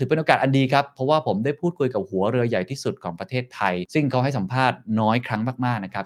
ถือเป็นโอกาสอันดีครับ เพราะว่าผมได้พูดคุยกับหัวเรือใหญ่ที่สุดของประเทศไทย ซึ่งเขาให้สัมภาษณ์น้อยครั้งมากๆนะครับ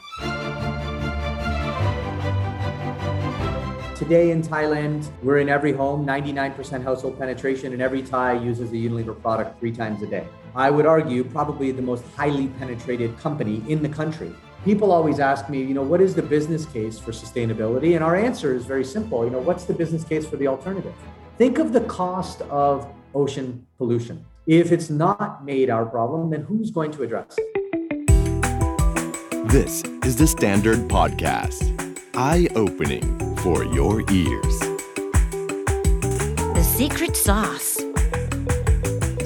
Today in Thailand, we're in every home, 99% household penetration, and every Thai uses a Unilever product three times a day. I would argue probably the most highly penetrated company in the country. People always ask me, you know, what is the business case for sustainability? And our answer is very simple. You know, what's the business case for the alternative? Think of the cost of ocean pollution. If it's not made our problem, then who's going to address it? This is the Standard Podcast. Eye opening for your ears. The secret sauce.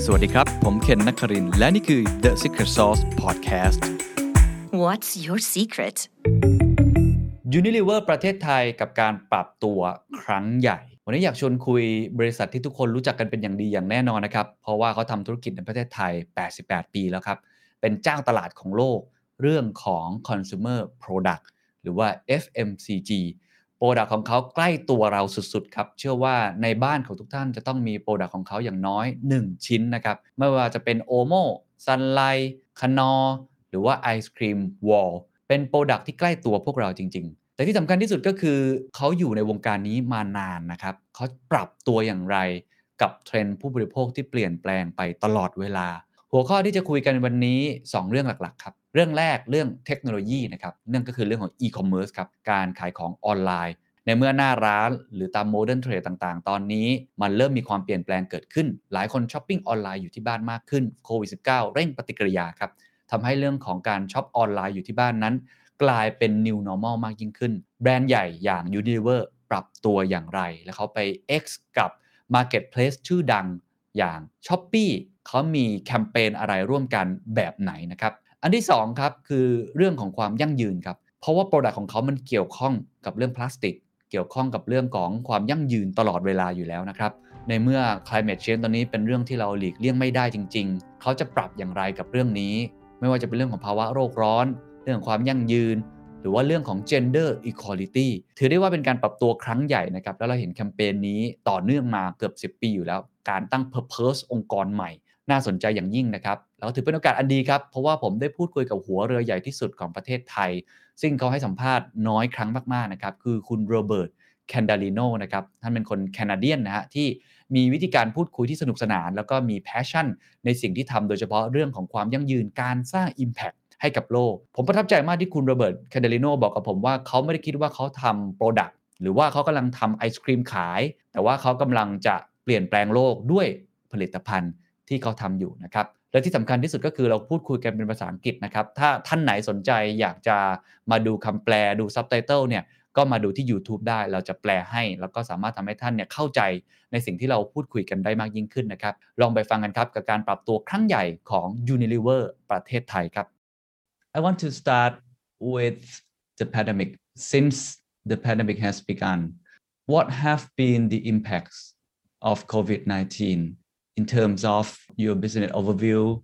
สวัสดีครับ ผมเคนนักครินทร์และนี่คือ The Secret Sauce Podcast What's your secret? Unilever ประเทศไทยกับการปรับตัวครั้งใหญ่ วันนี้อยากชวนคุยบริษัทที่ทุกคนรู้จักกันเป็นอย่างดีอย่างแน่นอนนะครับ เพราะว่าเขาทำธุรกิจในประเทศไทย 88 ปีแล้วครับ เป็นเจ้าตลาดของโลก เรื่องของ consumer product หรือว่า FMCG โปรดักของเขาใกล้ตัวเราสุดๆครับ เชื่อว่าในบ้านของทุกท่านจะต้องมีโปรดักของเขาอย่างน้อย 1 ชิ้นนะครับ ไม่ว่าจะเป็นโอโมซันไลคานอ หรือว่าไอศครีมวอลเป็นโปรดักที่ใกล้ตัวพวกเราจริง ๆ แต่ที่สำคัญที่สุดก็คือเขาอยู่ในวงการนี้มานานนะครับเขาปรับตัวอย่างไรกับเทรนด์ผู้บริโภคที่เปลี่ยนแปลงไปตลอดเวลา หัวข้อที่จะคุยกันวันนี้ 2 เรื่องหลักๆครับเรื่องแรกเรื่องเทคโนโลยีนะครับนั่นก็คือเรื่องของอีคอมเมิร์ซครับการขายของออนไลน์ ในเมื่อหน้าร้านหรือตามโมเดิร์นเทรดต่างๆ ตอนนี้ มันเริ่มมีความเปลี่ยนแปลงเกิดขึ้น หลายคนช้อปปิ้งออนไลน์อยู่ที่บ้านมากขึ้นโควิด -19 เร่งปฏิกิริยาครับทำให้เรื่องของการช็อปออนไลน์อยู่ที่บ้านนั้น กลายเป็น new normal มากยิ่งขึ้น แบรนด์ใหญ่อย่าง Unilever ปรับตัวอย่างไร แล้วเขาไป X กับ Marketplace ชื่อดังอย่าง s h อ p e e เขามีแคมเปญอะไรร่วมกันแบบไหนนะครับ อันที่2ครับคือเรื่องของความยั่งยืนครับ เพราะว่าโปรดักต์ของเขามันเกี่ยวข้องกับเรื่องพลาสติก เกี่ยวข้องกับเรื่องของความยั่งยืนตลอดเวลาอยู่แล้วนะครับ ในเมื่อ climate change ตอนนี้เป็นเรื่องที่เราหลีกเลี่ยงไม่ได้จริง ๆ เขาจะปรับอย่างไรกับเรื่องนี้ ไม่ว่าจะเป็นเรื่องของภาวะโลกร้อน เรื่องของความยั่งยืน หรือว่าเรื่องของ gender equality ถือได้ว่าเป็นการปรับตัวครั้งใหญ่นะครับ แล้วเราเห็นแคมเปญนี้ต่อเนื่องมาเกือบ 10 ปีอยู่แล้ว การตั้ง purpose องค์กรใหม่ น่าสนใจอย่างยิ่งนะครับ แล้วถือเป็นโอกาสอันดีครับ เพราะว่าผมได้พูดคุยกับหัวเรือใหญ่ที่สุดของประเทศไทย ซึ่งเขาให้สัมภาษณ์น้อยครั้งมากๆนะครับ คือคุณโรเบิร์ตแคนดาลิโนนะครับ ท่านเป็นคนแคนาเดียนนะฮะที่มีวิธีการพูดคุยที่สนุกสนาน แล้วก็มีแพชชั่น ในสิ่งที่ทำโดยเฉพาะเรื่องของความยั่งยืนการสร้าง Impact ให้กับโลก ผมประทับใจมากที่คุณโรเบิร์ตแคนเดลิโนบอกกับผมว่าเขาไม่ได้คิดว่าเขาทำโปรดักต์หรือว่าเขากำลังทำไอศครีมขาย แต่ว่าเขากำลังจะเปลี่ยนแปลงโลกด้วยผลิตภัณฑ์ที่เขาทำอยู่นะครับและที่สำคัญที่สุดก็คือเราพูดคุยกันเป็นภาษาอังกฤษนะครับถ้าท่านไหนสนใจอยากจะมาดูคำแปลดูซับไตเติลเนี่ยก็มาดูที่ YouTube ได้เราจะแปลให้ แล้วก็สามารถทำให้ท่านเนี่ยเข้าใจในสิ่งที่เราพูดคุยกันได้มากยิ่งขึ้นนะครับลองไปฟังกันครับกับการปรับตัวครั้งใหญ่ของ Unilever ประเทศไทยครับ I want to start with the pandemic since the pandemic has begun what have been the impacts of COVID-19 in terms of your business overview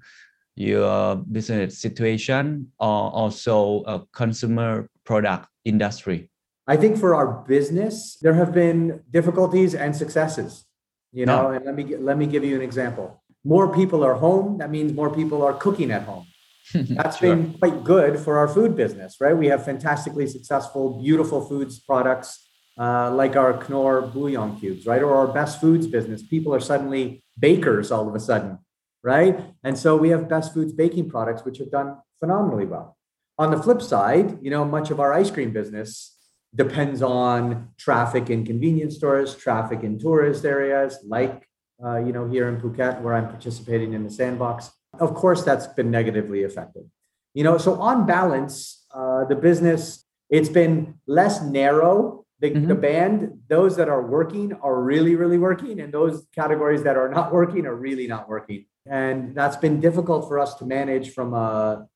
your business situation or also a consumer product industry I think for our business, there have been difficulties and successes. You know, Yeah. and let me let me give you an example. More people are home. That means more people are cooking at home. That's Sure. been quite good for our food business, right? We have fantastically successful, beautiful foods products uh, like our Knorr bouillon cubes, right? Or our best foods business. People are suddenly bakers all of a sudden, right? And so we have best foods baking products, which have done phenomenally well. On the flip side, you know, much of our ice cream business depends on traffic in convenience stores, traffic in tourist areas, like uh, you know here in Phuket where I'm participating in the sandbox. Of course, that's been negatively affected. You know, so on balance, uh, the business it's been less narrow. The, the band, those that are working are really, really working, and those categories that are not working are really not working. And that's been difficult for us to manage from a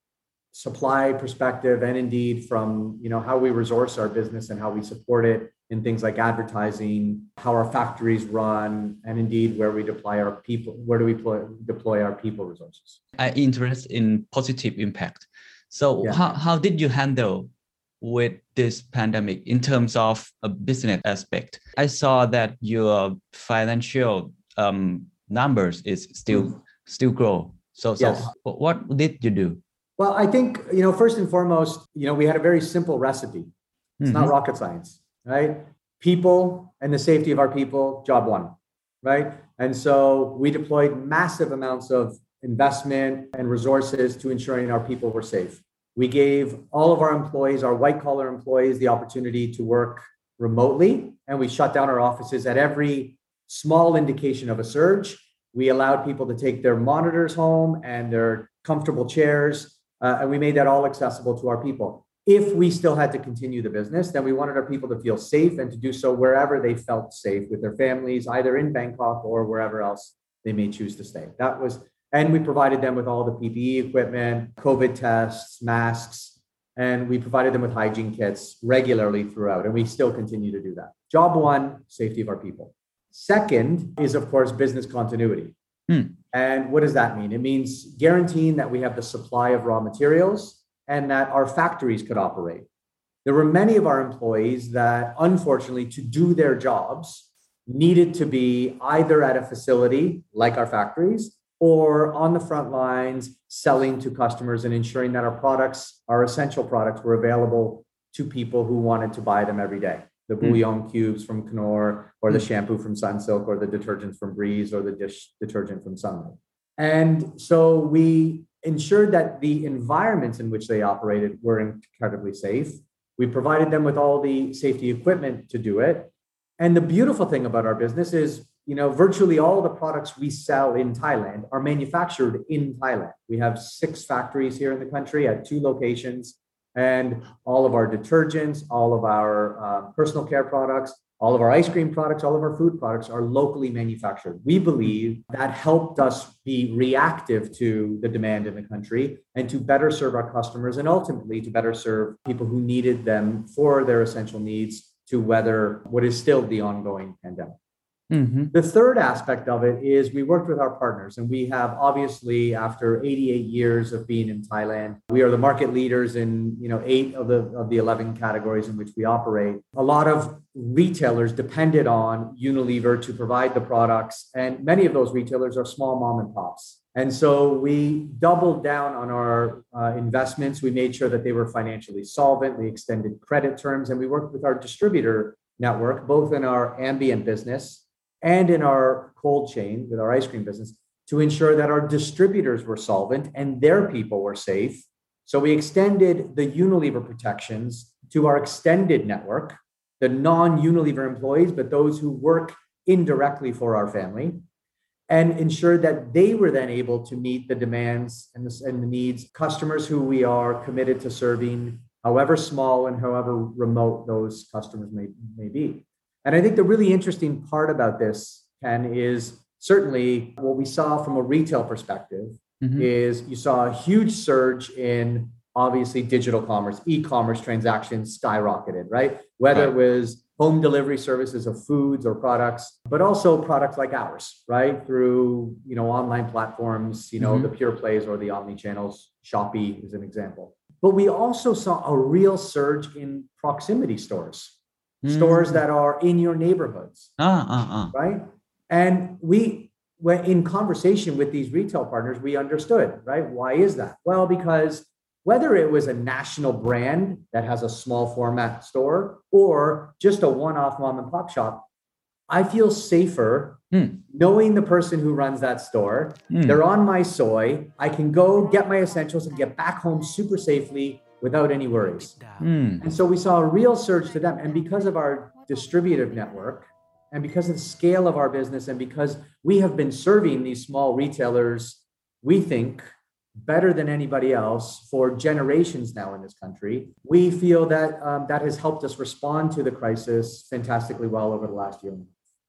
supply perspective and indeed from you know how we resource our business and how we support it in things like advertising how our factories run and indeed where we deploy our people where do we deploy, deploy our people resources I interest in positive impact. So Yeah. how, how did you handle with this pandemic in terms of a business aspect? I saw that your financial um, numbers is still Mm. still grow. So so Yes. what did you do? Well, I think, you know, first and foremost, you know, we had a very simple recipe. It's not Mhm. rocket science, right? People and the safety of our people, job one, right? And so we deployed massive amounts of investment and resources to ensuring our people were safe. We gave all of our employees, our white collar employees, the opportunity to work remotely, and we shut down our offices at every small indication of a surge. We allowed people to take their monitors home and their comfortable chairs, uh, and we made that all accessible to our people. If we still had to continue the business, then we wanted our people to feel safe and to do so wherever they felt safe with their families, either in Bangkok or wherever else they may choose to stay. That was, and we provided them with all the PPE equipment, COVID tests, masks, and we provided them with hygiene kits regularly throughout. And we still continue to do that. Job one, safety of our people. Second is, of course, business continuity. Hmm. And what does that mean? It means guaranteeing that we have the supply of raw materials and that our factories could operate. There were many of our employees that, unfortunately, to do their jobs, needed to be either at a facility like our factories or on the front lines selling to customers and ensuring that our products, our essential products, were available to people who wanted to buy them every day. The Mm. bouillon cubes from Knorr, or the Mm. shampoo from Sunsilk, or the detergents from Breeze, or the dish detergent from Sunlight. And so we ensured that the environments in which they operated were incredibly safe. We provided them with all the safety equipment to do it. And the beautiful thing about our business is, you know, virtually all the products we sell in Thailand are manufactured in Thailand. We have six factories here in the country at two locations, and all of our detergents, all of our uh, personal care products, all of our ice cream products, all of our food products are locally manufactured. We believe that helped us be reactive to the demand in the country and to better serve our customers and ultimately to better serve people who needed them for their essential needs to weather what is still the ongoing pandemic. Mhm. The third aspect of it is we worked with our partners, and we have obviously, after 88 years of being in Thailand, we are the market leaders in you know eight of the of the 11 categories in which we operate. A lot of retailers depended on Unilever to provide the products, and many of those retailers are small mom and pops. And so we doubled down on our uh, investments. We made sure that they were financially solvent. We extended credit terms, and we worked with our distributor network, both in our ambient business and in our cold chain with our ice cream business to ensure that our distributors were solvent and their people were safe. So we extended the Unilever protections to our extended network, the non Unilever employees, but those who work indirectly for our family, and ensured that they were then able to meet the demands and the, and the needs customers who we are committed to serving, however small and however remote those customers may, may be. And I think the really interesting part about this, Ken, is certainly what we saw from a retail perspective Mhm. is you saw a huge surge in obviously digital commerce, e-commerce transactions skyrocketed, right? Whether it was home delivery services of foods or products, but also products like ours, right? Through, you know, online platforms, you know, Mhm. the pure plays or the omni channels, Shopee is an example. But we also saw a real surge in proximity stores, stores Mm. that are in your neighborhoods Ah, ah, ah. right? And we, when in conversation with these retail partners, we understood, right? Why is that? Well, because whether it was a national brand that has a small format store or just a one off mom and pop shop, I feel safer Hmm. knowing the person who runs that store. Mm. They're on my soi. I can go get my essentials and get back home super safely without any worries. Mm. And so we saw a real surge to them. And because of our distributive network, and because of the scale of our business, and because we have been serving these small retailers, we think better than anybody else for generations now in this country, we feel that um, that has helped us respond to the crisis fantastically well over the last year.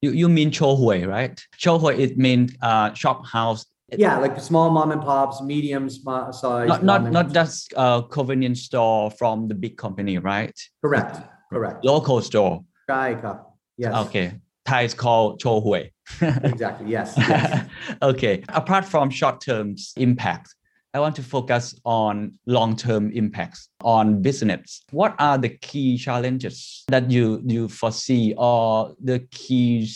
You you mean chohui, right? Chohui it means uh shop house. Yeah, like small mom and pops, medium size. Not not not just a convenience store from the big company, right? correct, correct. Local store. Cup. Yes. Okay. Thai is called chohui. Exactly. Yes. yes. okay. Apart from short-term impact, I want to focus on long-term impacts on business. What are the key challenges that you you foresee or the key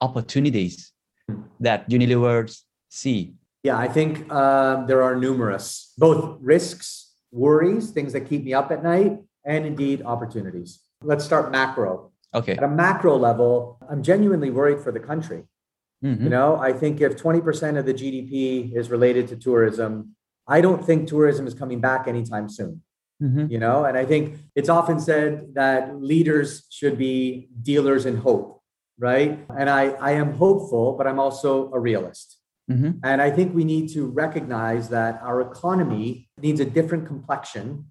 opportunities hmm. that Unilever see? Yeah, I think um, there are numerous, both risks, worries, things that keep me up at night, and indeed opportunities. Let's start macro. Okay. At a macro level, I'm genuinely worried for the country. Mhm. You know, I think if 20% of the GDP is related to tourism, I don't think tourism is coming back anytime soon. Mhm. You know, and I think it's often said that leaders should be dealers in hope, right? And I, I am hopeful, but I'm also a realist. Mhm. And I think we need to recognize that our economy needs a different complexion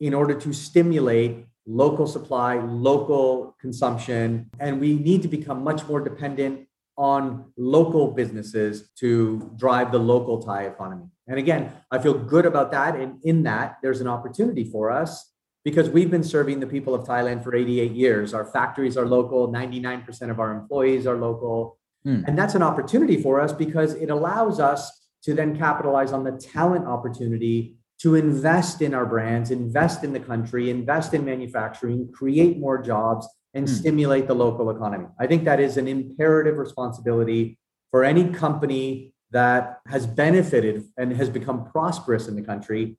in order to stimulate local supply, local consumption. And we need to become much more dependent on local businesses to drive the local Thai economy. And again, I feel good about that. And in that, there's an opportunity for us because we've been serving the people of Thailand for 88 years. Our factories are local, 99% of our employees are local. Hmm. And that's an opportunity for us because it allows us to then capitalize on the talent opportunity to invest in our brands, invest in the country, invest in manufacturing, create more jobs, and Hmm. stimulate the local economy. I think that is an imperative responsibility for any company that has benefited and has become prosperous in the country.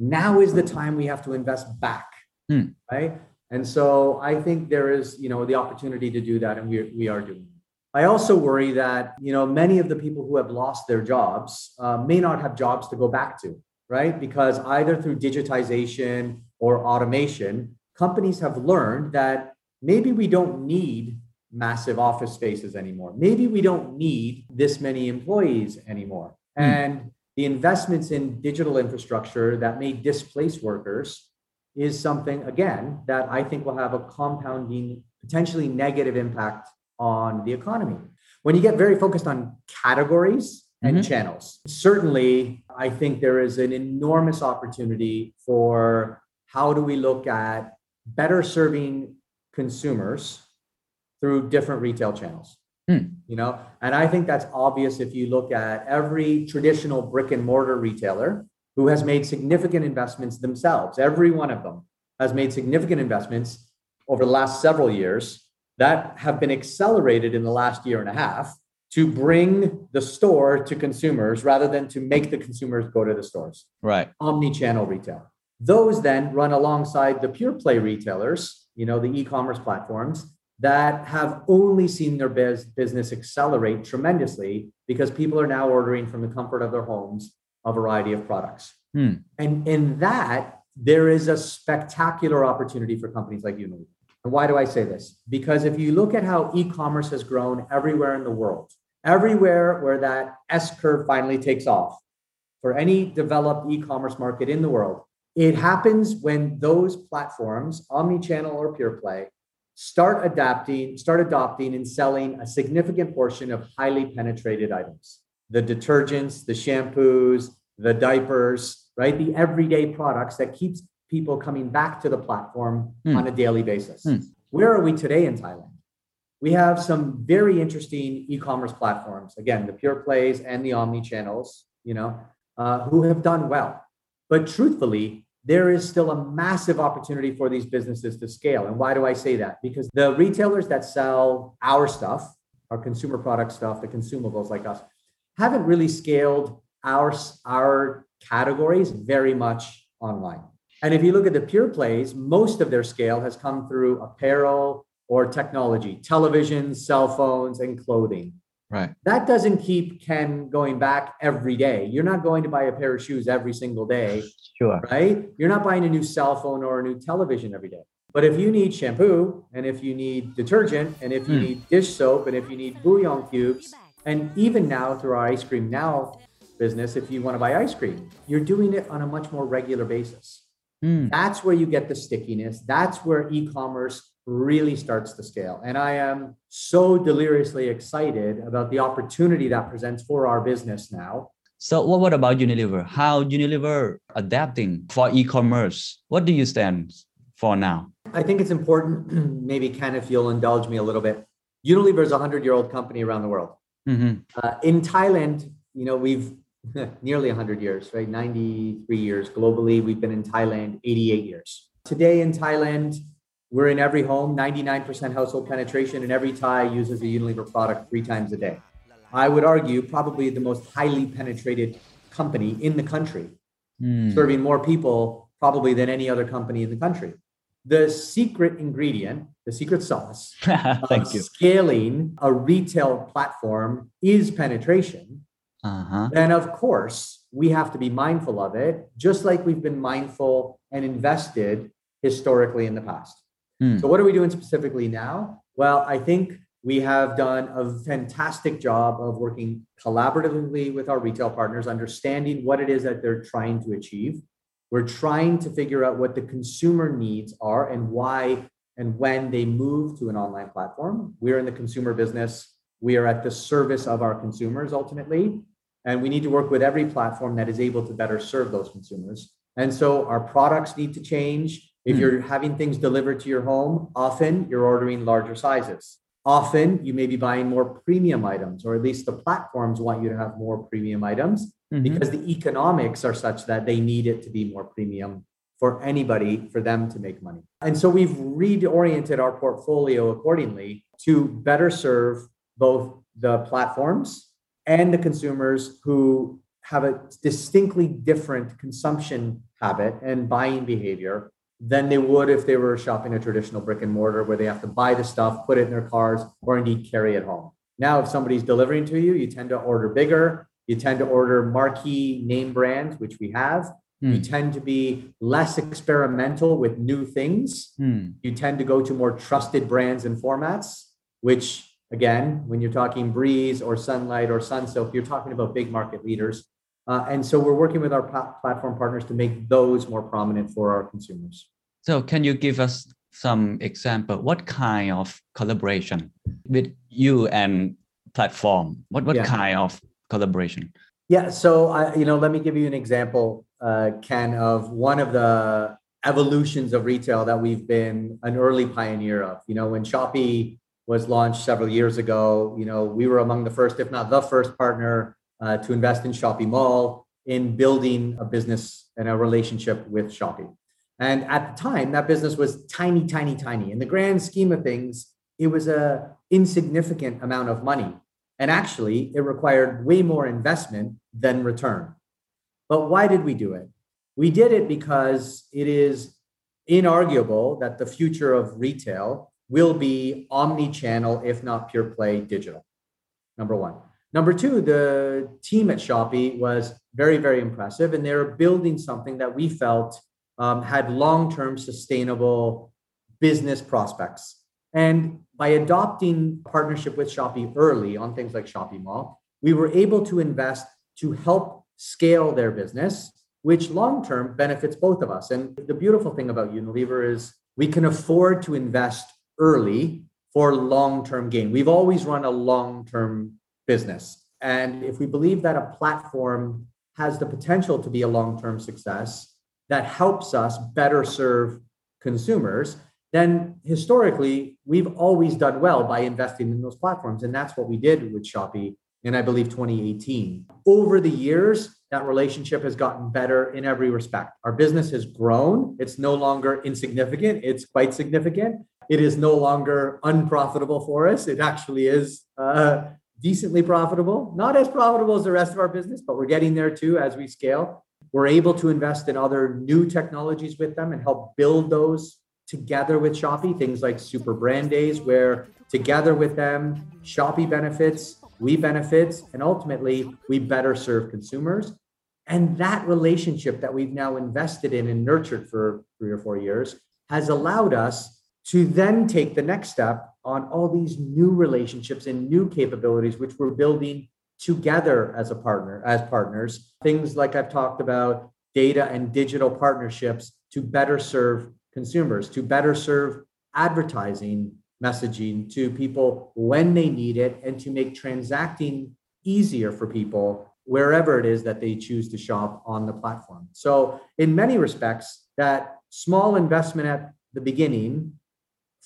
Now is the time we have to invest back, Hmm. right? And so I think there is, you know, the opportunity to do that, and we we are doing. I also worry that you know many of the people who have lost their jobs uh, may not have jobs to go back to, right? Because either through digitization or automation, companies have learned that maybe we don't need massive office spaces anymore. Maybe we don't need this many employees anymore. Hmm. And the investments in digital infrastructure that may displace workers is something, again, that I think will have a compounding, potentially negative impact on the economy. When you get very focused on categories and Mhm. channels, certainly I think there is an enormous opportunity for how do we look at better serving consumers through different retail channels. Hmm. You know, and I think that's obvious if you look at every traditional brick and mortar retailer who has made significant investments themselves. Every one of them has made significant investments over the last several years that have been accelerated in the last year and a half to bring the store to consumers rather than to make the consumers go to the stores Right. omni-channel retail. Those then run alongside the pure play retailers, you know, the e-commerce platforms that have only seen their biz- business accelerate tremendously because people are now ordering from the comfort of their homes a variety of products. Hmm. And in that, there is a spectacular opportunity for companies like Unilever. And why do I say this? Because if you look at how e-commerce has grown everywhere in the world, everywhere where that S curve finally takes off, for any developed e-commerce market in the world, it happens when those platforms, omni-channel or pure play, start adapting, start adopting and selling a significant portion of highly penetrated items. The detergents, the shampoos, the diapers, right? The everyday products that keeps people coming back to the platform Hmm. on a daily basis. Hmm. Where are we today in Thailand? We have some very interesting e-commerce platforms. Again, the pure plays and the omni channels, you know, uh, who have done well. But truthfully, there is still a massive opportunity for these businesses to scale. And why do I say that? Because the retailers that sell our stuff, our consumer product stuff, the consumables like us, haven't really scaled our, our categories very much online. And if you look at the pure plays, most of their scale has come through apparel or technology, televisions, cell phones, and clothing. Right. That doesn't keep Ken going back every day. You're not going to buy a pair of shoes every single day, Sure. right? You're not buying a new cell phone or a new television every day. But if you need shampoo, and if you need detergent, and if you Hmm. need dish soap, and if you need bouillon cubes, and even now through our ice cream now business, if you want to buy ice cream, you're doing it on a much more regular basis. Hmm. That's where you get the stickiness. That's where e-commerce really starts to scale. And I am so deliriously excited about the opportunity that presents for our business now. So what, what about Unilever? How Unilever adapting for e-commerce? What do you stand for now? I think it's important, maybe Ken, if you'll indulge me a little bit. Unilever is a 100-year-old company around the world. Mhm. Uh, in Thailand, you know, we've nearly 100 years, right? 93 years globally. We've been in Thailand 88 years. Today in Thailand, we're in every home, 99% household penetration, and every Thai uses a Unilever product three times a day. I would argue, probably the most highly penetrated company in the country, Hmm. serving more people probably than any other company in the country. The secret ingredient, the secret sauce Thank of you. scaling a retail platform is penetration. Uh-huh. Then, of course, we have to be mindful of it, just like we've been mindful and invested historically in the past. Hmm. So, what are we doing specifically now? Well, I think we have done a fantastic job of working collaboratively with our retail partners, understanding what it is that they're trying to achieve. We're trying to figure out what the consumer needs are and why and when they move to an online platform. We're in the consumer business. We are at the service of our consumers ultimately. And we need to work with every platform that is able to better serve those consumers. And so our products need to change. If Hmm. you're having things delivered to your home, often you're ordering larger sizes. Often you may be buying more premium items, or at least the platforms want you to have more premium items Mhm. because the economics are such that they need it to be more premium for anybody for them to make money. And so we've reoriented our portfolio accordingly to better serve both the platforms and the consumers who have a distinctly different consumption habit and buying behavior than they would if they were shopping a traditional brick and mortar where they have to buy the stuff, put it in their cars, or indeed carry it home. Now, if somebody's delivering to you, you tend to order bigger. You tend to order marquee name brands, which we have. You Hmm. tend to be less experimental with new things. Hmm. You tend to go to more trusted brands and formats, which again, when you're talking Breeze or Sunlight or sun Sunsilk, you're talking about big market leaders. Uh, and so we're working with our pla- platform partners to make those more prominent for our consumers. So can you give us some example? What kind of collaboration with you and platform? What what Yeah. kind of collaboration? Yeah. So, I, you know, let me give you an example, uh, Ken, of one of the evolutions of retail that we've been an early pioneer of. You know, when Shopee was launched several years ago, you know, we were among the first, if not the first partner uh, to invest in Shopee Mall in building a business and a relationship with Shopee. And at the time, that business was tiny, tiny, tiny. In the grand scheme of things, it was a insignificant amount of money. And actually, it required way more investment than return. But why did we do it? We did it because it is inarguable that the future of retail will be omni channel, if not pure play digital. Number one. Number two, the team at Shopee was very, very impressive, and they were building something that we felt um, had long term sustainable business prospects. And by adopting partnership with Shopee early on things like Shopee Mall, we were able to invest to help scale their business, which long term benefits both of us. And the beautiful thing about Unilever is we can afford to invest early for long term gain. We've always run a long term business. And if we believe that a platform has the potential to be a long term success that helps us better serve consumers, then historically we've always done well by investing in those platforms. And that's what we did with Shopee in, I believe, 2018. Over the years, that relationship has gotten better in every respect. Our business has grown. It's no longer insignificant, it's quite significant. It is no longer unprofitable for us. It actually is uh, decently profitable, not as profitable as the rest of our business, but we're getting there too as we scale. We're able to invest in other new technologies with them and help build those together with Shopee, things like super brand days, where together with them, Shopee benefits, we benefit, and ultimately we better serve consumers. And that relationship that we've now invested in and nurtured for three or four years has allowed us to then take the next step on all these new relationships and new capabilities, which we're building together as a partner, as partners. Things like I've talked about, data and digital partnerships to better serve consumers, to better serve advertising messaging to people when they need it, and to make transacting easier for people wherever it is that they choose to shop on the platform. So, in many respects, that small investment at the beginning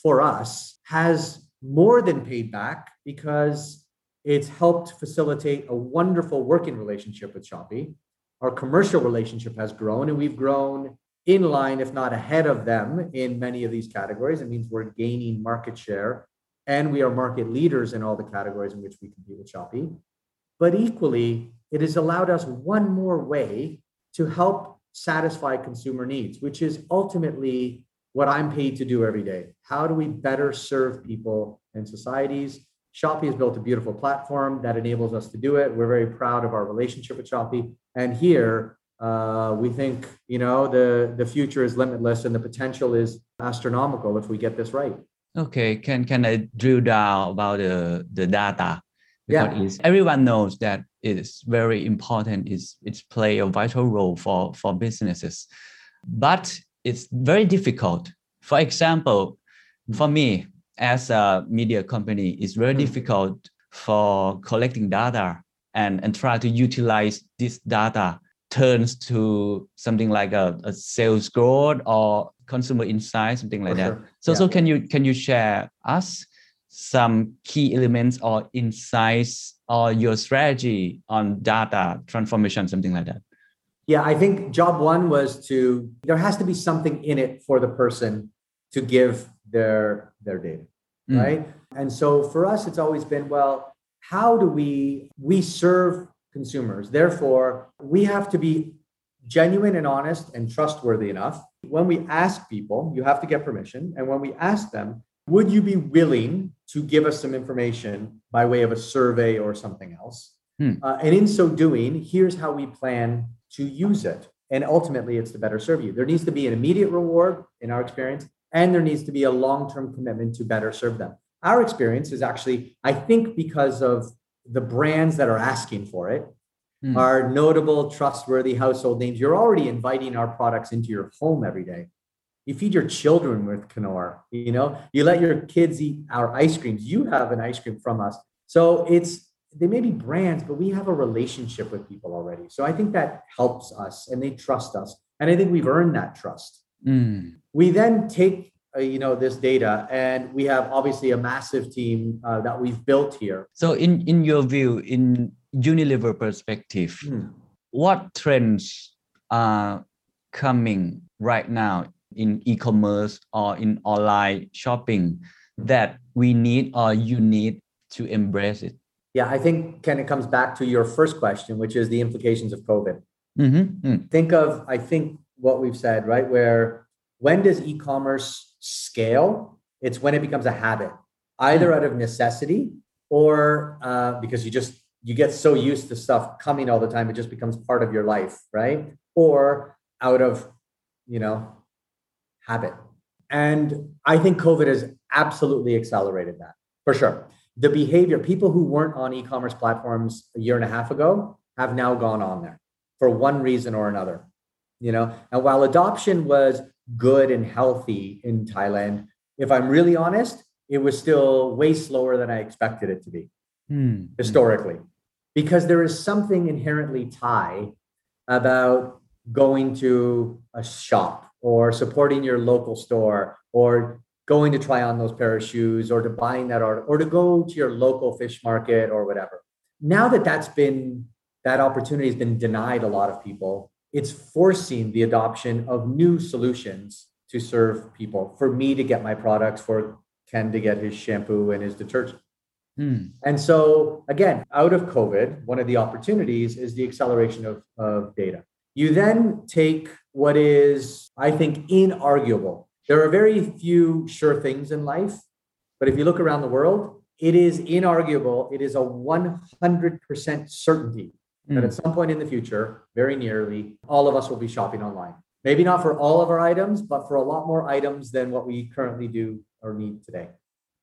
for us has more than paid back because it's helped facilitate a wonderful working relationship with Shopee. Our commercial relationship has grown, and we've grown in line, if not ahead of them, in many of these categories. It means we're gaining market share, and we are market leaders in all the categories in which we compete with Shopee. But equally, it has allowed us one more way to help satisfy consumer needs, which is ultimately what I'm paid to do every day. How do we better serve people and societies? Shopee has built a beautiful platform that enables us to do it. We're very proud of our relationship with Shopee. And here, uh, we think you know the the future is limitless and the potential is astronomical if we get this right. Okay, can can I drill down about the the data? Because Yeah. it's, everyone knows that it is very important. It's it's play a vital role for for businesses, but it's very difficult. For example, for me as a media company, it's very Mm. difficult for collecting data and and try to utilize this data turns to something like a, a sales growth or consumer insight, something like For that. sure. So, Yeah. so can you can you share us some key elements or insights or your strategy on data transformation, something like that? Yeah, I think job one was to there has to be something in it for the person to give their their data, Mm. right? And so for us, it's always been well, how do we we serve consumers? Therefore, we have to be genuine and honest and trustworthy enough. When we ask people, you have to get permission, and when we ask them, would you be willing to give us some information by way of a survey or something else? Hmm. Uh, and in so doing, here's how we plan to use it. And ultimately, it's to better serve you. There needs to be an immediate reward in our experience, and there needs to be a long term commitment to better serve them. Our experience is actually, I think, because of the brands that are asking for it, Hmm. are notable, trustworthy household names. You're already inviting our products into your home every day. You feed your children with Knorr, you know, you let your kids eat our ice creams. You have an ice cream from us. So it's, they may be brands, but we have a relationship with people already. So I think that helps us and they trust us. And I think we've earned that trust. Mm. We then take, uh, you know, this data and we have obviously a massive team uh, that we've built here. So, in in your view, in Unilever perspective, what trends are coming right now in e-commerce or in online shopping that we need or you need to embrace it? Yeah, I think, Ken, it comes back to your first question, which is the implications of COVID. Mm-hmm. Mm. Think of, I think, what we've said, right? Where when does e commerce scale? It's when it becomes a habit, either out of necessity or uh, because you just you get so used to stuff coming all the time, it just becomes part of your life, right? Or out of, you know, habit. And I think COVID has absolutely accelerated that for sure. The behavior, people who weren't on e commerce platforms a year and a half ago have now gone on there for one reason or another. You know, and while adoption was good and healthy in Thailand, if I'm really honest, it was still way slower than I expected it to be Mm. historically because there is something inherently Thai about going to a shop or supporting your local store or going to try on those pair of shoes or to buying that art or to go to your local fish market or whatever. Now that that's been that opportunity has been denied a lot of people, it's forcing the adoption of new solutions to serve people. For me to get my products, for Ken to get his shampoo and his detergent. Mm. And so, again, out of COVID, one of the opportunities is the acceleration of, of data. You then take what is, I think, inarguable. There are very few sure things in life, but if you look around the world, it is inarguable. It is a 100% certainty that Mm. at some point in the future, very nearly, all of us will be shopping online. Maybe not for all of our items, but for a lot more items than what we currently do or need today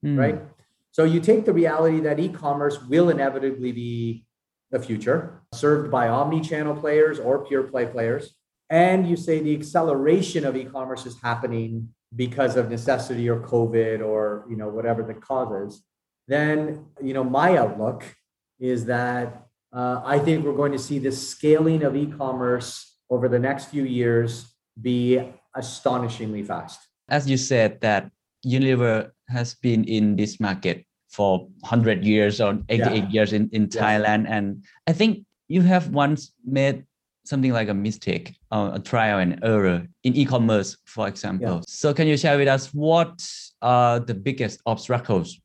Mm. right? So you take the reality that e-commerce will inevitably be the future, served by omni-channel players or pure play players, and you say the acceleration of e-commerce is happening because of necessity or COVID or you know whatever the cause is. Then you know my outlook is that uh, I think we're going to see the scaling of e-commerce over the next few years be astonishingly fast. As you said that Unilever has been in this market for 100 years or 88 years in, in. Thailand. And I think you have once made something like a mistake a trial and error in e-commerce, for example. Yeah. So can you share with us what are the biggest obstacles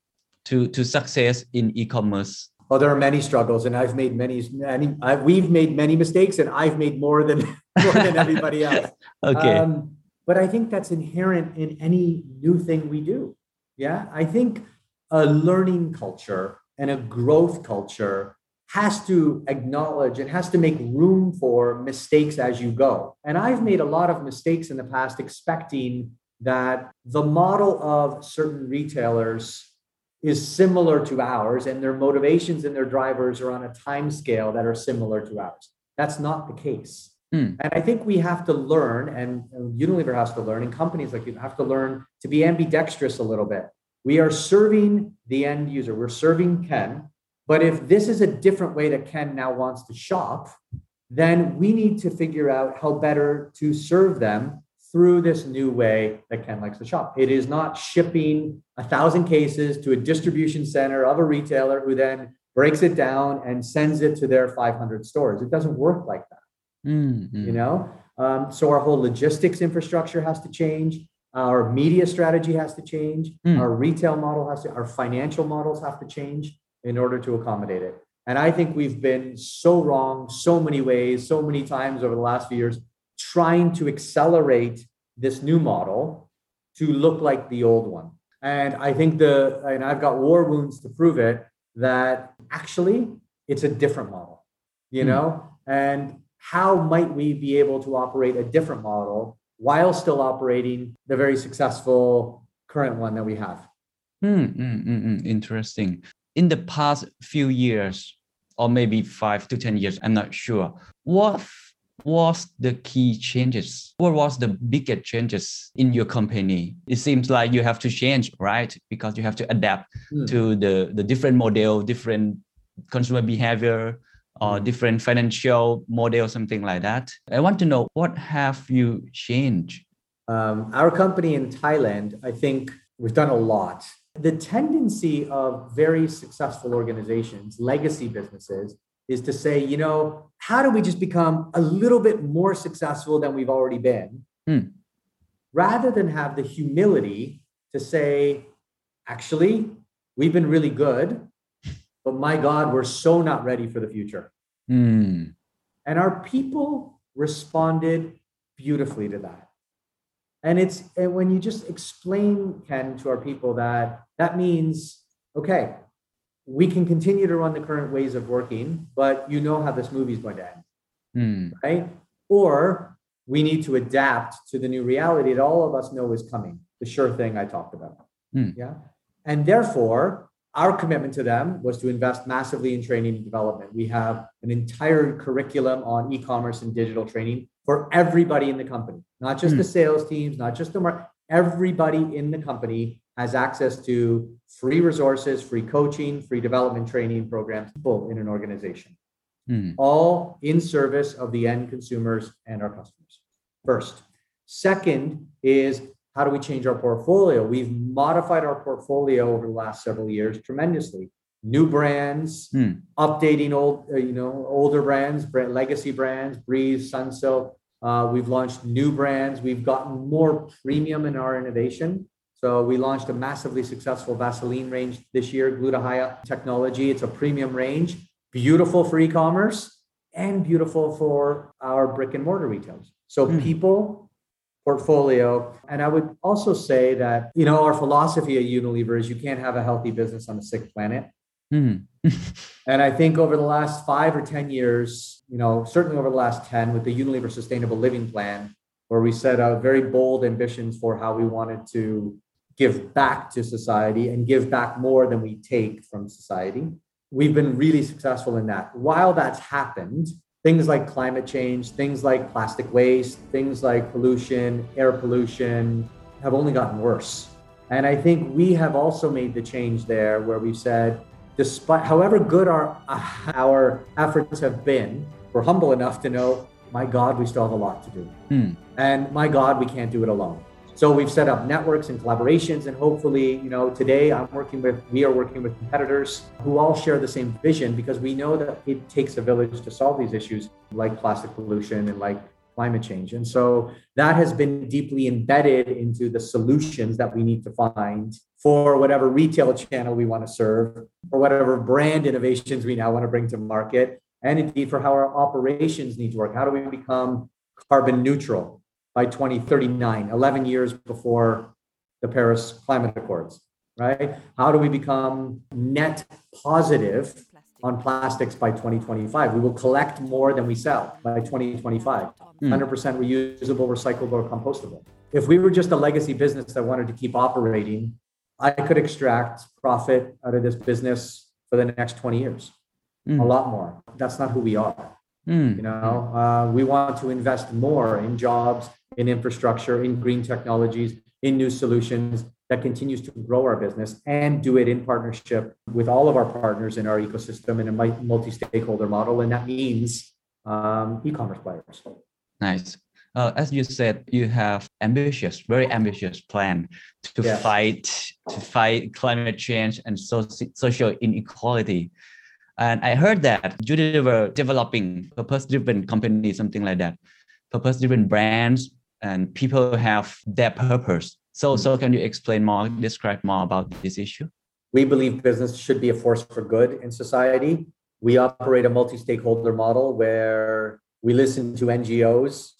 to, to success in e-commerce Oh, there are many struggles, and I've made many. many I, we've made many mistakes, and I've made more than more than everybody else. okay Um, but I think that's inherent in any new thing we do. Yeah, I think a learning culture and a growth culture has to acknowledge and has to make room for mistakes as you go. And I've made a lot of mistakes in the past, expecting that the model of certain retailers is similar to ours and their motivations and their drivers are on a time scale that are similar to ours. That's not the case. Hmm. And I think we have to learn, and Unilever has to learn, and companies like you have to learn to be ambidextrous a little bit. We are serving the end user, we're serving Ken. But if this is a different way that Ken now wants to shop, then we need to figure out how better to serve them through this new way that Ken likes to shop. It is not shipping a thousand cases to a distribution center of a retailer who then breaks it down and sends it to their 500 stores. It doesn't work like that, Mm, mm. you know? Um, so our whole logistics infrastructure has to change. Our media strategy has to change. Mm. Our retail model has to, our financial models have to change in order to accommodate it. And I think we've been so wrong so many ways, so many times over the last few years, trying to accelerate this new model to look like the old one. And I think the, and I've got war wounds to prove it, that actually it's a different model, you Hmm. know? And how might we be able to operate a different model while still operating the very successful current one that we have? Hmm, mm, mm, mm, interesting. In the past few years, or maybe five to 10 years, I'm not sure. What was the key changes? What was the biggest changes in your company? It seems like you have to change, right? Because you have to adapt Hmm. to the, the different model, different consumer behavior, or Hmm. different financial model, something like that. I want to know what have you changed? Um, our company in Thailand, I think we've done a lot. The tendency of very successful organizations, legacy businesses, is to say, you know, how do we just become a little bit more successful than we've already been? Hmm. Rather than have the humility to say, actually, we've been really good, but my God, we're so not ready for the future. Hmm. And our people responded beautifully to that. And it's and when you just explain, Ken, to our people that that means, okay, we can continue to run the current ways of working, but you know how this movie is going to end, Hmm. right? Or we need to adapt to the new reality that all of us know is coming, the sure thing I talked about. Hmm. Yeah. And therefore, our commitment to them was to invest massively in training and development. We have an entire curriculum on e-commerce and digital training for everybody in the company, not just Hmm. the sales teams, not just the market. Everybody in the company has access to free resources, free coaching, free development training programs, full in an organization, Hmm. all in service of the end consumers and our customers. First. Second is how do we change our portfolio? We've modified our portfolio over the last several years tremendously. New brands, Hmm. updating old, uh, you know, older brands, brand, legacy brands, Breeze, Sunsilk. Uh, we've launched new brands. We've gotten more premium in our innovation. So we launched a massively successful Vaseline range this year, Glutathione technology. It's a premium range, beautiful for e-commerce and beautiful for our brick and mortar retailers. So Hmm. people, portfolio, and I would also say that you know our philosophy at Unilever is you can't have a healthy business on a sick planet. Hmm. And I think over the last five or 10 years, you know, certainly over the last 10 with the Unilever Sustainable Living Plan, where we set out very bold ambitions for how we wanted to give back to society and give back more than we take from society. We've been really successful in that. While that's happened, things like climate change, things like plastic waste, things like pollution, air pollution have only gotten worse. And I think we have also made the change there where we've said, despite however good our our efforts have been, we're humble enough to know, my God, we still have a lot to do. Hmm. And my God, we can't do it alone. So we've set up networks and collaborations, and hopefully, you know, today I'm working with, we are working with competitors who all share the same vision because we know that it takes a village to solve these issues like plastic pollution and like climate change. And so that has been deeply embedded into the solutions that we need to find for whatever retail channel we want to serve, or whatever brand innovations we now want to bring to market, and indeed for how our operations need to work. How do we become carbon neutral by 2039, 11 years before the Paris Climate Accords, right? How do we become net positive on plastics by 2025. We will collect more than we sell by 2025. 100% hmm. reusable, recyclable, or compostable. If we were just a legacy business that wanted to keep operating, I could extract profit out of this business for the next 20 years, a lot more. That's not who we are. You know, uh, we want to invest more in jobs, in infrastructure, in green technologies, in new solutions, that continues to grow our business and do it in partnership with all of our partners in our ecosystem in a multi stakeholder model. And that means um, e commerce players. Nice. Uh, as you said, you have ambitious, very ambitious plan to yeah. fight to fight climate change and so, social inequality. And I heard that you were developing purpose-driven companies, something like that, purpose-driven brands, and people have their purpose so, so can you explain more, describe more about this issue? We believe business should be a force for good in society. We operate a multi-stakeholder model where we listen to NGOs,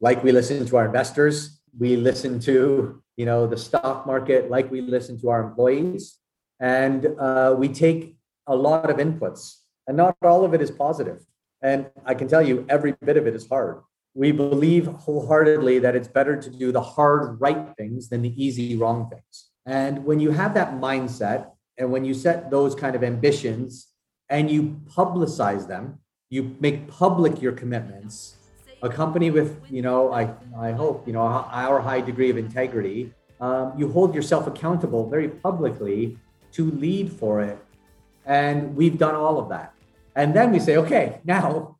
like we listen to our investors. We listen to, you know, the stock market, like we listen to our employees, and uh, we take a lot of inputs, and not all of it is positive. And I can tell you, every bit of it is hard we believe wholeheartedly that it's better to do the hard right things than the easy wrong things. And when you have that mindset and when you set those kind of ambitions and you publicize them, you make public your commitments. A company with, you know, I, I hope, you know, our high degree of integrity, um, you hold yourself accountable very publicly to lead for it. And we've done all of that. And then we say, okay, now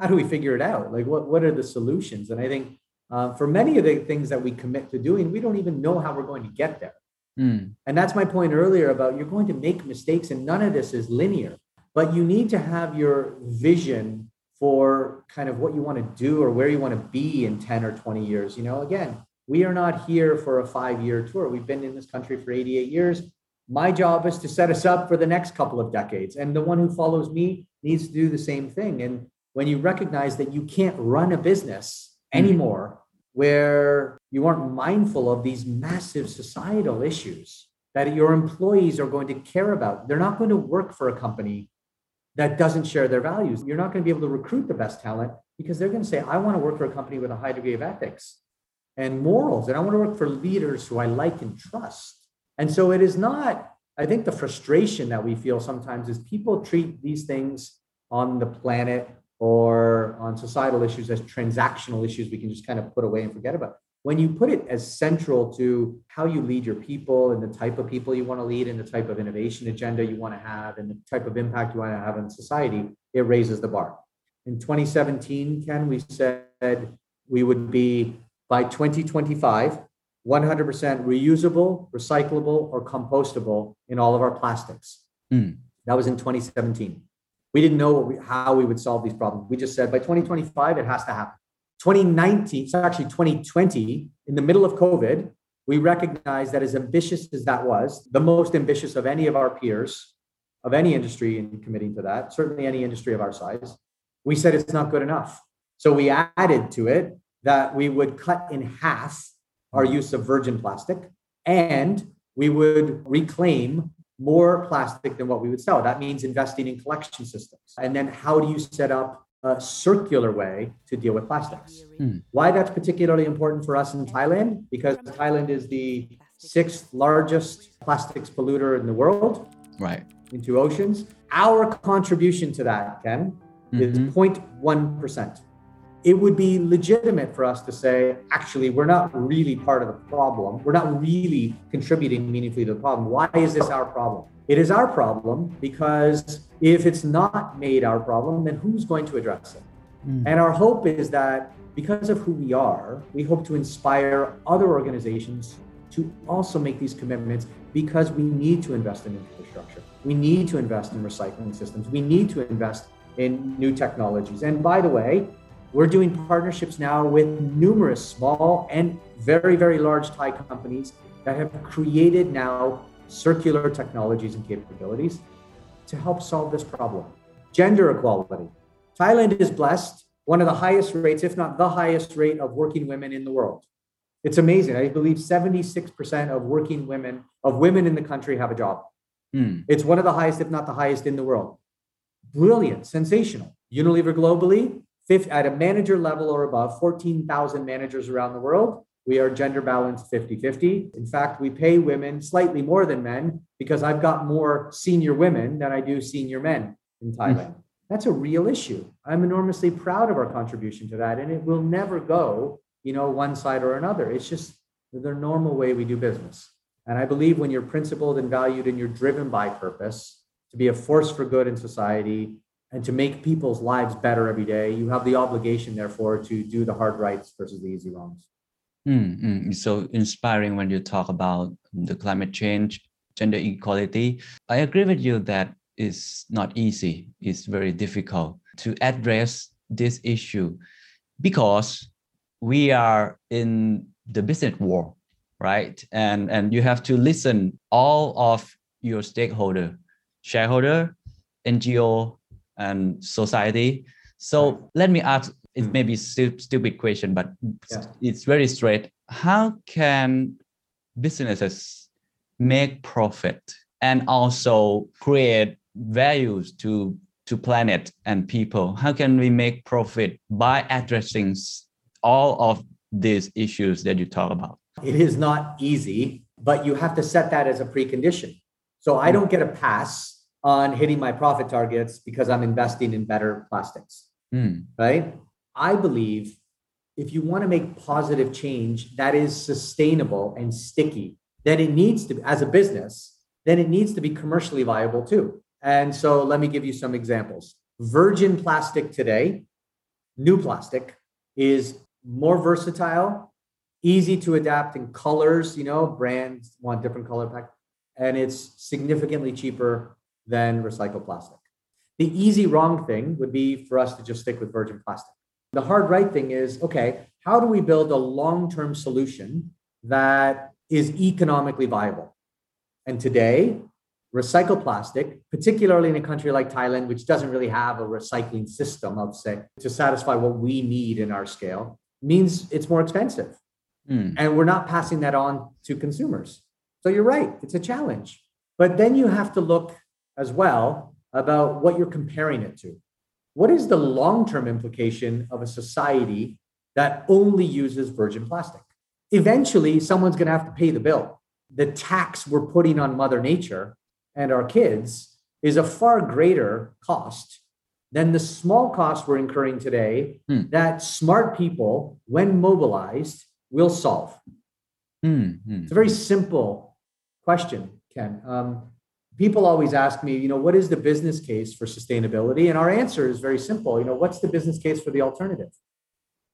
how do we figure it out? Like, what, what are the solutions? And I think uh, for many of the things that we commit to doing, we don't even know how we're going to get there. Mm. And that's my point earlier about you're going to make mistakes, and none of this is linear. But you need to have your vision for kind of what you want to do or where you want to be in 10 or 20 years. You know, again, we are not here for a five year tour. We've been in this country for 88 years. My job is to set us up for the next couple of decades. And the one who follows me needs to do the same thing. And when you recognize that you can't run a business mm-hmm. anymore where you aren't mindful of these massive societal issues that your employees are going to care about. They're not going to work for a company that doesn't share their values. You're not going to be able to recruit the best talent because they're going to say, I want to work for a company with a high degree of ethics and morals, and I want to work for leaders who I like and trust. And so it is not, I think the frustration that we feel sometimes is people treat these things on the planet or on societal issues as transactional issues we can just kind of put away and forget about. When you put it as central to how you lead your people and the type of people you want to lead and the type of innovation agenda you want to have and the type of impact you want to have in society, it raises the bar. In 2017, Ken, we said we would be by 2025 100% reusable, recyclable, or compostable in all of our plastics. Mm. That was in 2017. We didn't know we, how we would solve these problems. We just said by 2025, it has to happen. 2019, it's actually 2020, in the middle of COVID, we recognized that as ambitious as that was, the most ambitious of any of our peers, of any industry in committing to that, certainly any industry of our size, we said it's not good enough. So we added to it that we would cut in half our use of virgin plastic and we would reclaim more plastic than what we would sell. That means investing in collection systems. And then how do you set up a circular way to deal with plastics? Hmm. Why that's particularly important for us in Thailand? Because Thailand is the sixth largest plastics polluter in the world. Right. Into oceans. Our contribution to that, Ken, mm-hmm. is 0.1% it would be legitimate for us to say, actually, we're not really part of the problem. We're not really contributing meaningfully to the problem. Why is this our problem? It is our problem because if it's not made our problem, then who's going to address it? Mm. And our hope is that because of who we are, we hope to inspire other organizations to also make these commitments because we need to invest in infrastructure. We need to invest in recycling systems. We need to invest in new technologies. And by the way, We're doing partnerships now with numerous small and very, very large Thai companies that have created now circular technologies and capabilities to help solve this problem. Gender equality. Thailand is blessed, one of the highest rates, if not the highest rate of working women in the world. It's amazing. I believe 76% of working women, of women in the country have a job. Mm. It's one of the highest, if not the highest in the world. Brilliant, sensational. Unilever globally, at a manager level or above, 14,000 managers around the world. We are gender balanced 50 50. In fact, we pay women slightly more than men because I've got more senior women than I do senior men in hmm. Thailand. That's a real issue. I'm enormously proud of our contribution to that, and it will never go, you know, one side or another. It's just the normal way we do business. And I believe when you're principled and valued and you're driven by purpose to be a force for good in society and to make people's lives better every day, you have the obligation, therefore, to do the hard rights versus the easy wrongs. Mm, mm. It's so inspiring when you talk about the climate change, gender equality. I agree with you that it's not easy. It's very difficult to address this issue because we are in the business war, right? And and you have to listen all of your stakeholder, shareholder, NGO, and society. So let me ask it Mm. may be stu- stupid question, but Yeah. it's very straight. How can businesses make profit and also create values to to planet and people? How can we make profit by addressing all of these issues that you talk about? It is not easy, but you have to set that as a precondition. So I don't get a pass on hitting my profit targets because I'm investing in better plastics, Mm, right? I believe if you want to make positive change that is sustainable and sticky, then it needs to, as a business, then it needs to be commercially viable too. And so let me give you some examples. Virgin plastic today, new plastic, is more versatile, easy to adapt in colors. You know, brands want different color pack, and it's significantly cheaper than recycled plastic. The easy wrong thing would be for us to just stick with virgin plastic. The hard right thing is okay, how do we build a long term solution that is economically viable? And today, recycled plastic, particularly in a country like Thailand, which doesn't really have a recycling system, I'll say, to satisfy what we need in our scale, means it's more expensive. mm, And we're not passing that on to consumers. So you're right, it's a challenge. But then you have to look as well about what you're comparing it to. What is the long term implication of a society that only uses virgin plastic? Eventually, someone's going to have to pay the bill. The tax we're putting on Mother Nature and our kids is a far greater cost than the small cost we're incurring today Hmm. that smart people, when mobilized, will solve. mm, mm. It's a very simple question, Ken. Um, people always ask me, you know, what is the business case for sustainability? And our answer is very simple. You know, what's the business case for the alternative?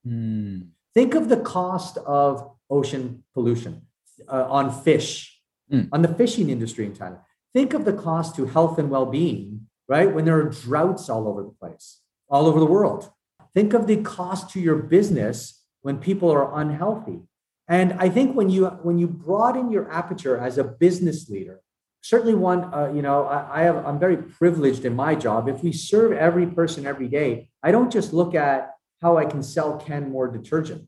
Mm, Think of the cost of ocean pollution uh, on fish, Mm. on the fishing industry in China. Think of the cost to health and well being, right? When there are droughts all over the place, all over the world. Think of the cost to your business when people are unhealthy. And I think when you when you broaden your aperture as a business leader, certainly one, uh, you know, I, I have I'm very privileged in my job. If we serve every person every day, I don't just look at how I can sell Ken more detergent.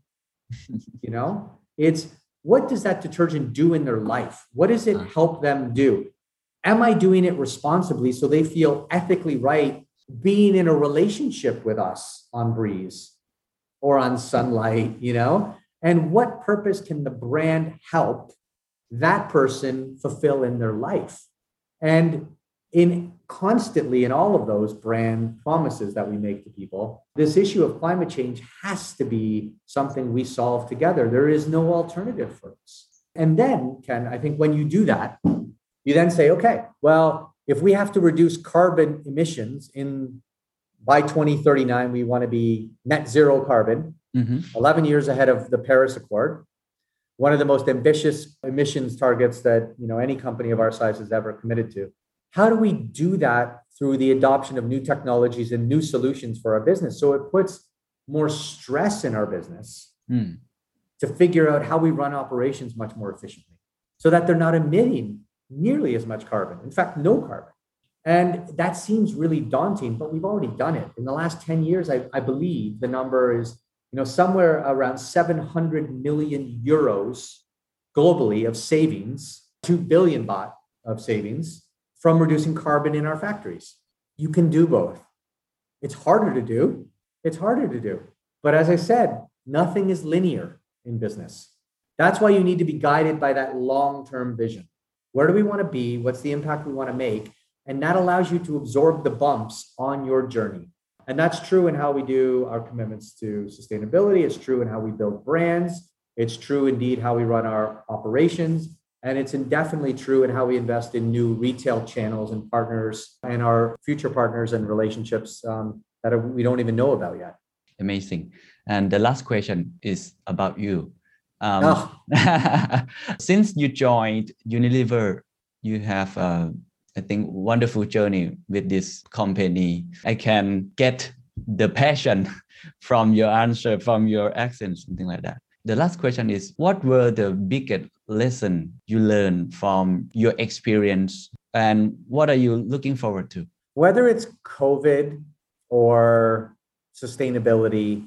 you know, it's what does that detergent do in their life? What does it help them do? Am I doing it responsibly so they feel ethically right being in a relationship with us on Breeze or on Sunlight, you know? And what purpose can the brand help that person fulfill in their life? And in constantly in all of those brand promises that we make to people, this issue of climate change has to be something we solve together. There is no alternative for us. And then, Ken, I think when you do that, you then say, okay, well, if we have to reduce carbon emissions in by 2039, we want to be net zero carbon, mhm. 11 years ahead of the Paris Accord, one of the most ambitious emissions targets that you know any company of our size has ever committed to. How do we do that through the adoption of new technologies and new solutions for our business? So it puts more stress in our business Hmm. to figure out how we run operations much more efficiently so that they're not emitting nearly as much carbon. In fact, no carbon. And that seems really daunting, but we've already done it. In the last 10 years, I, I believe the number is, you know, somewhere around 700 million euros globally of savings, 2 billion baht of savings from reducing carbon in our factories. You can do both. It's harder to do. It's harder to do. But as I said, nothing is linear in business. That's why you need to be guided by that long term vision. Where do we want to be? What's the impact we want to make? And that allows you to absorb the bumps on your journey. And that's true in how we do our commitments to sustainability. It's true in how we build brands. It's true indeed how we run our operations. And it's definitely true in how we invest in new retail channels and partners and our future partners and relationships um, that we don't even know about yet. Amazing. And the last question is about you. Um, Oh. since you joined Unilever, you have, uh, I think, wonderful journey with this company. I can get the passion from your answer, from your accent, something like that. The last question is, what were the biggest lesson you learned from your experience, and what are you looking forward to? whether it's COVID or sustainability,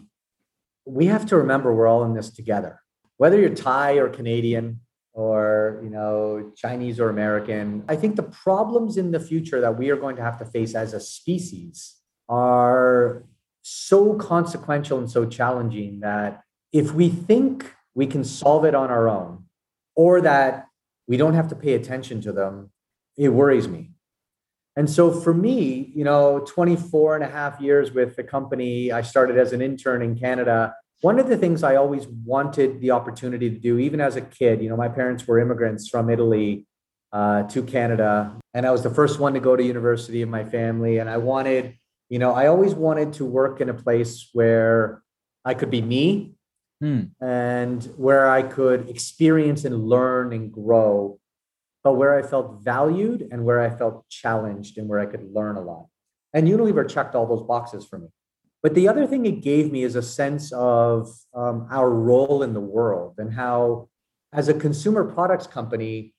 we have to remember we're all in this together. Whether you're Thai or Canadian or you know Chinese or American, I think the problems in the future that we are going to have to face as a species are so consequential and so challenging that if we think we can solve it on our own or that we don't have to pay attention to them, it worries me. And so for me, you know, 24 and a half years with the company, I started as an intern in Canada. One of the things I always wanted the opportunity to do, even as a kid, you know, my parents were immigrants from Italy uh, to Canada, and I was the first one to go to university in my family. And I wanted, you know, I always wanted to work in a place where I could be me Hmm. and where I could experience and learn and grow but where I felt valued and where I felt challenged and where I could learn a lot. And Unilever checked all those boxes for me. But the other thing it gave me is a sense of um, our role in the world and how, as a consumer products company,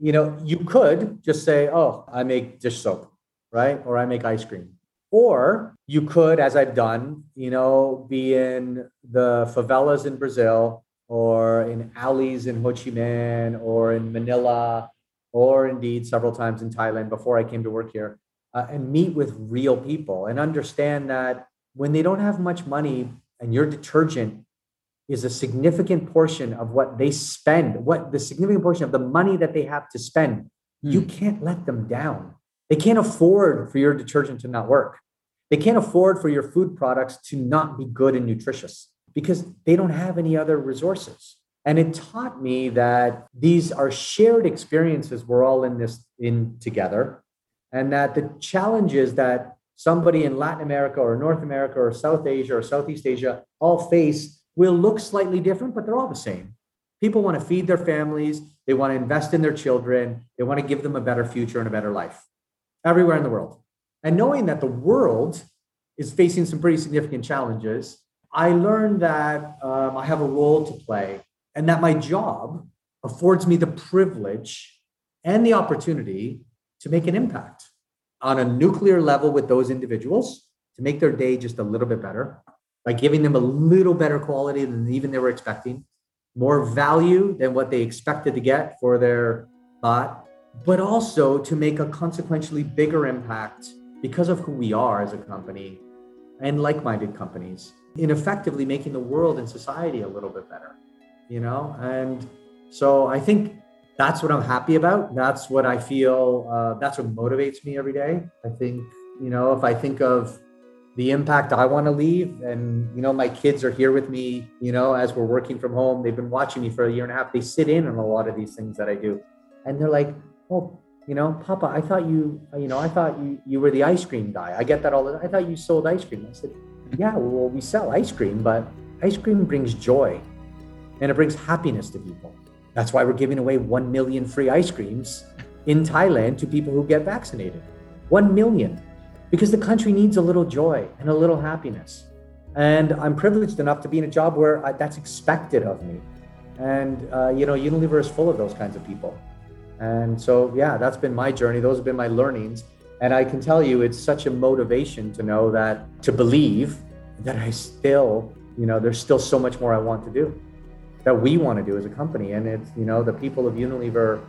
you know, you could just say, oh, I make dish soap, right? Or I make ice cream. Or you could, as I've done, you know, be in the favelas in Brazil or in alleys in Ho Chi Minh or in Manila or indeed several times in Thailand before I came to work here, uh, and meet with real people and understand that when they don't have much money and your detergent is a significant portion of what they spend, what the significant portion of the money that they have to spend, you Hmm. can't let them down. They can't afford for your detergent to not work. They can't afford for your food products to not be good and nutritious because they don't have any other resources. And it taught me that these are shared experiences. We're all in this in together. And that the challenges that somebody in Latin America or North America or South Asia or Southeast Asia all face will look slightly different, but they're all the same. People want to feed their families, they want to invest in their children, they want to give them a better future and a better life everywhere in the world. And knowing that the world is facing some pretty significant challenges, I learned that um, I have a role to play and that my job affords me the privilege and the opportunity to make an impact on a nuclear level with those individuals to make their day just a little bit better by giving them a little better quality than even they were expecting, more value than what they expected to get for their thought, but also to make a consequentially bigger impact because of who we are as a company and like minded companies in effectively making the world and society a little bit better, you know? And so I think that's what I'm happy about. That's what I feel, uh, that's what motivates me every day. I think, you know, if I think of the impact I want to leave, and, you know, my kids are here with me, you know, as we're working from home, they've been watching me for a year and a half. They sit in on a lot of these things that I do. And they're like, oh, you know, Papa, I thought you, you know, I thought you, you were the ice cream guy. I get that all the time. I thought you sold ice cream. I said, yeah, well, we sell ice cream, but ice cream brings joy and it brings happiness to people. That's why we're giving away 1 million free ice creams in Thailand to people who get vaccinated. 1 million. Because the country needs a little joy and a little happiness. And I'm privileged enough to be in a job where I, that's expected of me. And, uh, you know, Unilever is full of those kinds of people. And so, yeah, that's been my journey. Those have been my learnings. And I can tell you, it's such a motivation to know that, to believe that I still, you know, there's still so much more I want to do, that we want to do as a company. And it's, you know, the people of Unilever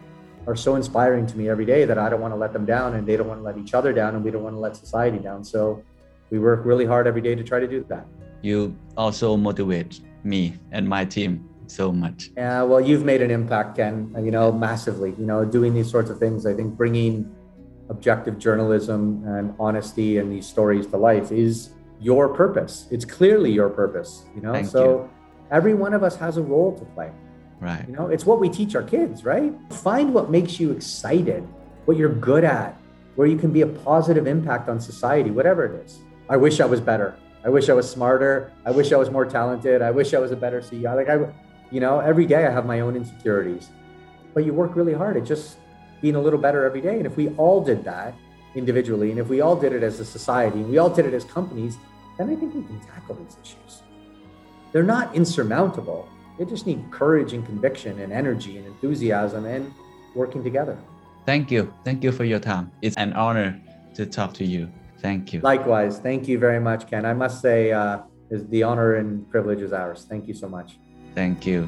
are so inspiring to me every day that I don't want to let them down and they don't want to let each other down and we don't want to let society down. So we work really hard every day to try to do that. You also motivate me and my team so much. Yeah, well, you've made an impact, Ken, you know, massively. You know, doing these sorts of things, I think bringing objective journalism and honesty and these stories to life is your purpose. It's clearly your purpose, you know? Thank so you. Every one of us has a role to play. Right. You know, it's what we teach our kids, right? Find what makes you excited, what you're good at, where you can be a positive impact on society, whatever it is. I wish I was better. I wish I was smarter. I wish I was more talented. I wish I was a better CEO. Like I, you know, every day I have my own insecurities, but you work really hard at just being a little better every day. And if we all did that individually, and if we all did it as a society, and we all did it as companies, then I think we can tackle these issues. They're not insurmountable. They just need courage and conviction and energy and enthusiasm and working together. Thank you. Thank you for your time. It's an honor to talk to you. Thank you. Likewise, thank you very much, Ken. I must say, uh, is the honor and privilege is ours. Thank you so much. Thank you.